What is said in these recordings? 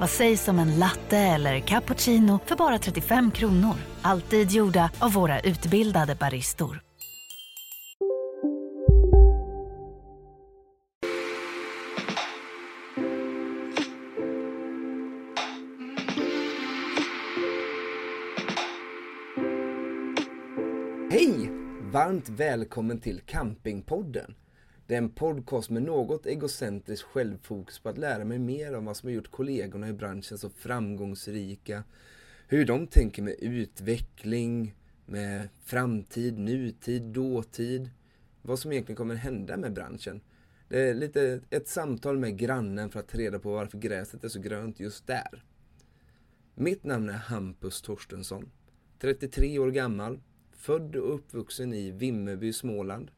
Vad sägs om en latte eller cappuccino för bara 35 kronor? Alltid gjorda av våra utbildade baristor. Hej! Varmt välkommen till Campingpodden. Det är en podcast med något egocentriskt självfokus på att lära mig mer om vad som har gjort kollegorna i branschen så framgångsrika. Hur de tänker med utveckling, med framtid, nutid, dåtid. Vad som egentligen kommer hända med branschen. Det är lite ett samtal med grannen för att ta reda på varför gräset är så grönt just där. Mitt namn är Hampus Torstensson. 33 år gammal, född och uppvuxen i Vimmerby, Småland.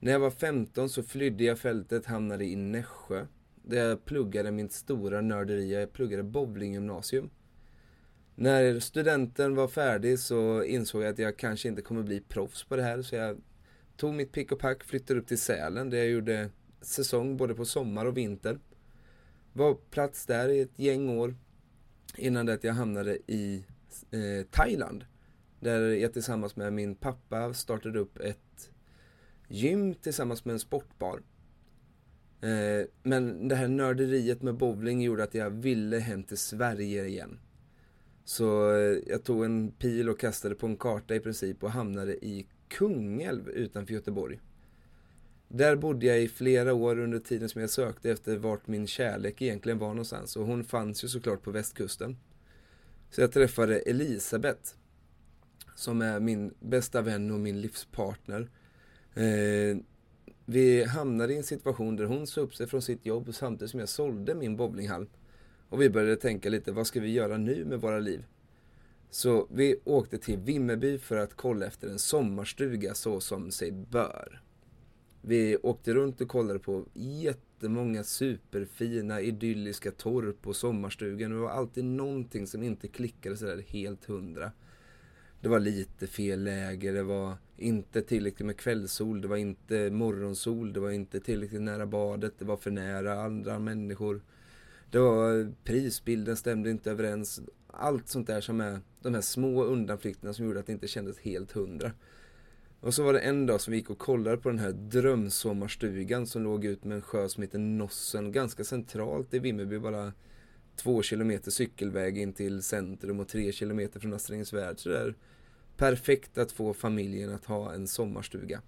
När jag var 15 så flydde jag fältet, hamnade i Nässjö. Där jag pluggade mitt stora nörderi, jag pluggade bowlinggymnasium. När studenten var färdig så insåg jag att jag kanske inte kommer bli proffs på det här så jag tog mitt pick och pack, flyttade upp till Sälen där jag gjorde säsong både på sommar och vinter. Var på plats där i ett gäng år innan det att jag hamnade i eh, Thailand. Där jag tillsammans med min pappa startade upp ett gym tillsammans med en sportbar. Eh, men det här nörderiet med bowling gjorde att jag ville hem till Sverige igen. Så eh, jag tog en pil och kastade på en karta i princip och hamnade i Kungälv utanför Göteborg. Där bodde jag i flera år under tiden som jag sökte efter vart min kärlek egentligen var någonstans och hon fanns ju såklart på västkusten. Så jag träffade Elisabeth som är min bästa vän och min livspartner. Eh, vi hamnade i en situation där hon sa upp sig från sitt jobb samtidigt som jag sålde min bowlinghall. Och vi började tänka lite, vad ska vi göra nu med våra liv? Så vi åkte till Vimmerby för att kolla efter en sommarstuga så som sig bör. Vi åkte runt och kollade på jättemånga superfina idylliska torp och sommarstugan. Det var alltid någonting som inte klickade sådär helt hundra. Det var lite fel läge, det var inte tillräckligt med kvällssol, det var inte morgonsol, det var inte tillräckligt nära badet, det var för nära andra människor. Det var prisbilden stämde inte överens. Allt sånt där som är de här små undanflykterna som gjorde att det inte kändes helt hundra. Och så var det en dag som vi gick och kollade på den här drömsommarstugan som låg ut med en sjö som heter Nossen, ganska centralt i Vimmerby, bara två kilometer cykelväg in till centrum och tre kilometer från Asträngsvärd. Så det är perfekt att få familjen att ha en sommarstuga.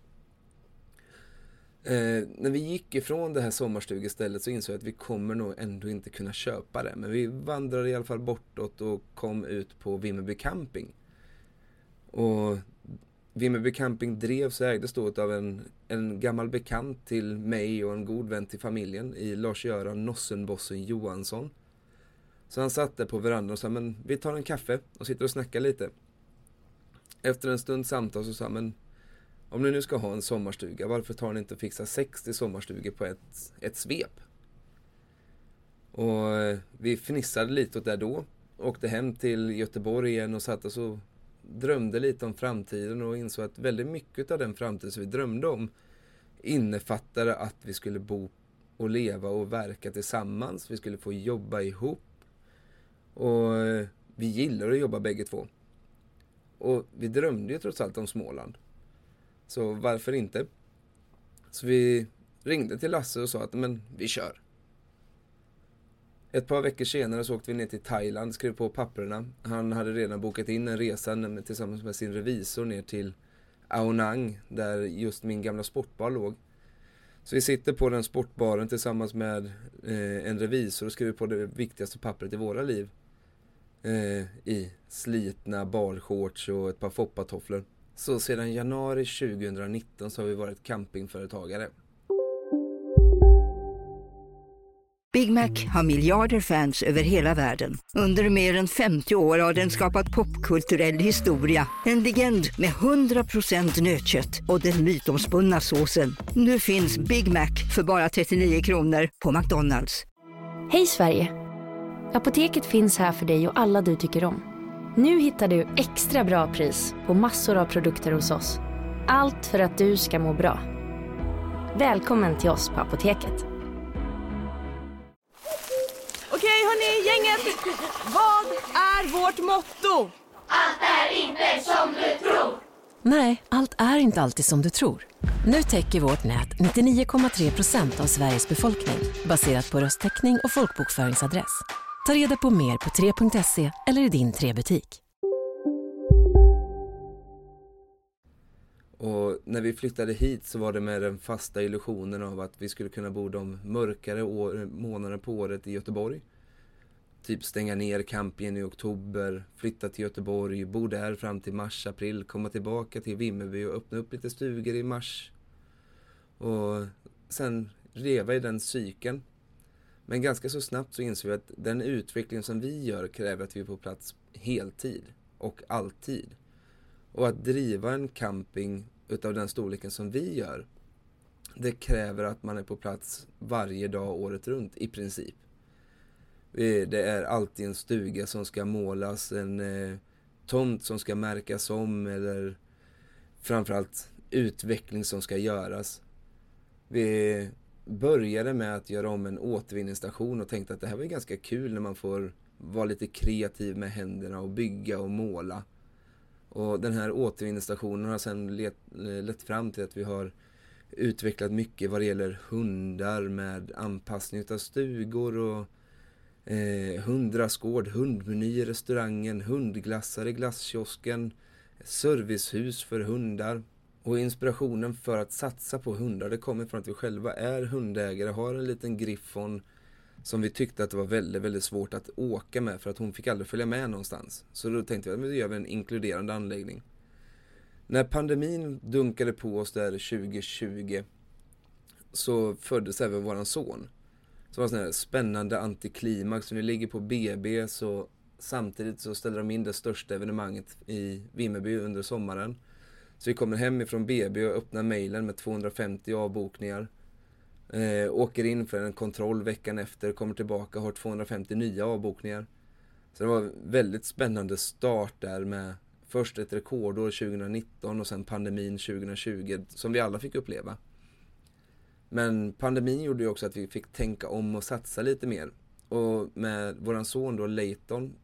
Eh, när vi gick ifrån det här sommarstugestället så insåg jag att vi kommer nog ändå inte kunna köpa det. Men vi vandrade i alla fall bortåt och kom ut på Vimmerby camping. Och Vimmerby camping drevs och ägdes då av en, en gammal bekant till mig och en god vän till familjen i Lars-Göran Nossenbossen Johansson. Så han satt där på verandan och sa, men vi tar en kaffe och sitter och snackar lite. Efter en stund samtal så sa han, men om ni nu ska ha en sommarstuga, varför tar ni inte och fixar 60 sommarstugor på ett, ett svep? Och eh, vi fnissade lite åt det då. Åkte hem till Göteborg igen och satt oss och drömde lite om framtiden och insåg att väldigt mycket av den framtid som vi drömde om innefattade att vi skulle bo och leva och verka tillsammans. Vi skulle få jobba ihop. Och eh, vi gillar att jobba bägge två. Och vi drömde ju trots allt om Småland. Så varför inte? Så vi ringde till Lasse och sa att men vi kör. Ett par veckor senare så åkte vi ner till Thailand, skrev på papperna. Han hade redan bokat in en resa tillsammans med sin revisor ner till Aonang, där just min gamla sportbar låg. Så vi sitter på den sportbaren tillsammans med eh, en revisor och skriver på det viktigaste pappret i våra liv eh, i slitna balshorts och ett par foppatofflor. Så sedan januari 2019 så har vi varit campingföretagare. Big Mac har miljarder fans över hela världen. Under mer än 50 år har den skapat popkulturell historia. En legend med 100% nötkött och den mytomspunna såsen. Nu finns Big Mac för bara 39 kronor på McDonalds. Hej Sverige! Apoteket finns här för dig och alla du tycker om. Nu hittar du extra bra pris på massor av produkter hos oss. Allt för att du ska må bra. Välkommen till oss på Apoteket. Okej hörni, gänget. Vad är vårt motto? Nej, allt är inte alltid som du tror. Nu täcker vårt nät 99,3 procent av Sveriges befolkning baserat på röstteckning och folkbokföringsadress. Ta reda på mer på 3.se eller i din 3-butik. Och när vi flyttade hit så var det med den fasta illusionen av att vi skulle kunna bo de mörkare år, månaderna på året i Göteborg. Typ stänga ner campingen i oktober, flytta till Göteborg, bo där fram till mars, april, komma tillbaka till Vimmerby och öppna upp lite stugor i mars. Och sen leva i den cykeln. Men ganska så snabbt så insåg vi att den utveckling som vi gör kräver att vi är på plats heltid och alltid. Och att driva en camping utav den storleken som vi gör, det kräver att man är på plats varje dag året runt i princip. Eh, det är alltid en stuga som ska målas, en eh, tomt som ska märkas om eller framförallt utveckling som ska göras. Vi började med att göra om en återvinningsstation och tänkte att det här var ganska kul när man får vara lite kreativ med händerna och bygga och måla. Och den här återvinningsstationen har sedan let, eh, lett fram till att vi har utvecklat mycket vad det gäller hundar med anpassning av stugor och eh, hundraskård, hundmeny i restaurangen, hundglassar i glasskiosken, servicehus för hundar. Och inspirationen för att satsa på hundar det kommer från att vi själva är hundägare, har en liten griffon som vi tyckte att det var väldigt, väldigt svårt att åka med för att hon fick aldrig följa med någonstans. Så då tänkte vi att vi gör en inkluderande anläggning. När pandemin dunkade på oss där 2020 så föddes även våran son. Så det var en sån här spännande antiklimax. Vi ligger på BB så samtidigt så ställer de in det största evenemanget i Vimmerby under sommaren. Så vi kommer hem ifrån BB och öppnar mejlen med 250 avbokningar. Eh, åker in för en kontroll veckan efter, kommer tillbaka och har 250 nya avbokningar. Så det var en väldigt spännande start där med först ett rekordår 2019 och sen pandemin 2020 som vi alla fick uppleva. Men pandemin gjorde ju också att vi fick tänka om och satsa lite mer. Och med våran son då, Leighton,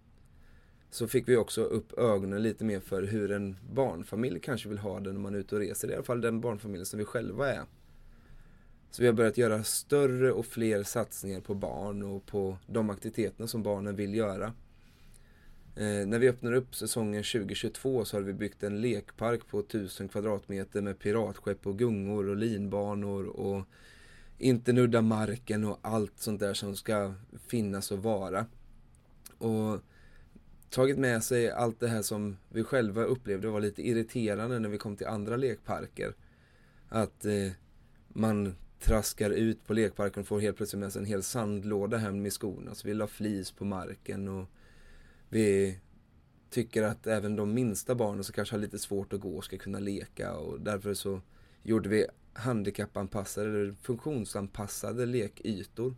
så fick vi också upp ögonen lite mer för hur en barnfamilj kanske vill ha det när man är ute och reser. I alla fall den barnfamiljen som vi själva är. Så vi har börjat göra större och fler satsningar på barn och på de aktiviteterna som barnen vill göra. Eh, när vi öppnar upp säsongen 2022 så har vi byggt en lekpark på 1000 kvadratmeter med piratskepp och gungor och linbanor och inte nudda marken och allt sånt där som ska finnas och vara. Och tagit med sig allt det här som vi själva upplevde var lite irriterande när vi kom till andra lekparker. Att eh, man traskar ut på lekparken och får helt plötsligt med sig en hel sandlåda hem i skorna. Så vi la flis på marken och vi tycker att även de minsta barnen som kanske har lite svårt att gå ska kunna leka och därför så gjorde vi handikappanpassade eller funktionsanpassade lekytor.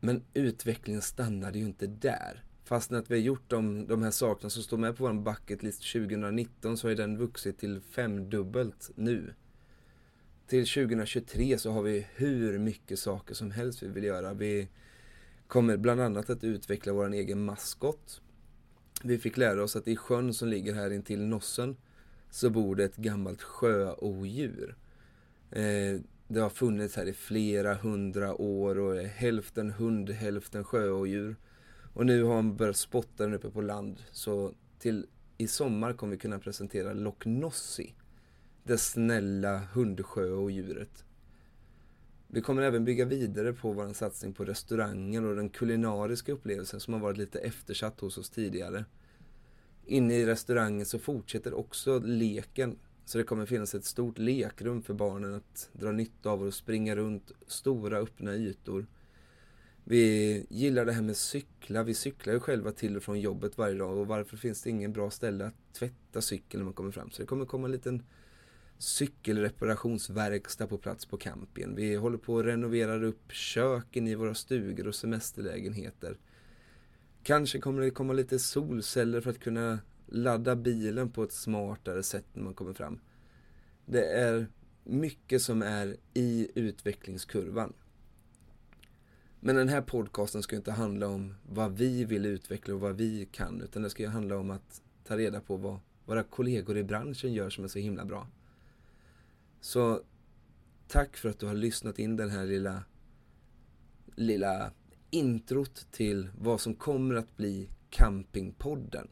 Men utvecklingen stannade ju inte där. Fastän att vi har gjort de, de här sakerna som står med på vår bucket list 2019 så har ju den vuxit till femdubbelt nu. Till 2023 så har vi hur mycket saker som helst vi vill göra. Vi kommer bland annat att utveckla vår egen maskot. Vi fick lära oss att i sjön som ligger här intill Nossen så bor det ett gammalt sjöodjur. Eh, det har funnits här i flera hundra år och är hälften hund, hälften sjöodjur. Och nu har han börjat spotta den uppe på land. Så till i sommar kommer vi kunna presentera Loch Nossi. Det snälla hundsjöodjuret. Vi kommer även bygga vidare på vår satsning på restaurangen och den kulinariska upplevelsen som har varit lite eftersatt hos oss tidigare. Inne i restaurangen så fortsätter också leken. Så det kommer finnas ett stort lekrum för barnen att dra nytta av och springa runt stora öppna ytor. Vi gillar det här med cykla. Vi cyklar ju själva till och från jobbet varje dag och varför finns det ingen bra ställe att tvätta cykeln när man kommer fram? Så det kommer komma en liten cykelreparationsverkstad på plats på campingen. Vi håller på att renovera upp köken i våra stugor och semesterlägenheter. Kanske kommer det komma lite solceller för att kunna ladda bilen på ett smartare sätt när man kommer fram. Det är mycket som är i utvecklingskurvan. Men den här podcasten ska inte handla om vad vi vill utveckla och vad vi kan utan det ska ju handla om att ta reda på vad våra kollegor i branschen gör som är så himla bra. Så tack för att du har lyssnat in den här lilla, lilla introt till vad som kommer att bli Campingpodden.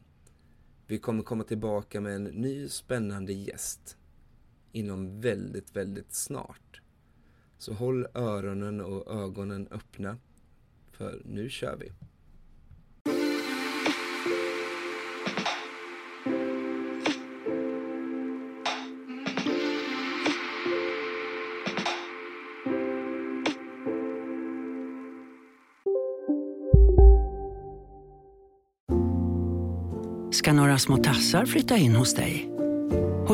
Vi kommer komma tillbaka med en ny spännande gäst inom väldigt, väldigt snart. Så håll öronen och ögonen öppna. För nu kör vi. Ska några små tassar flytta in hos dig?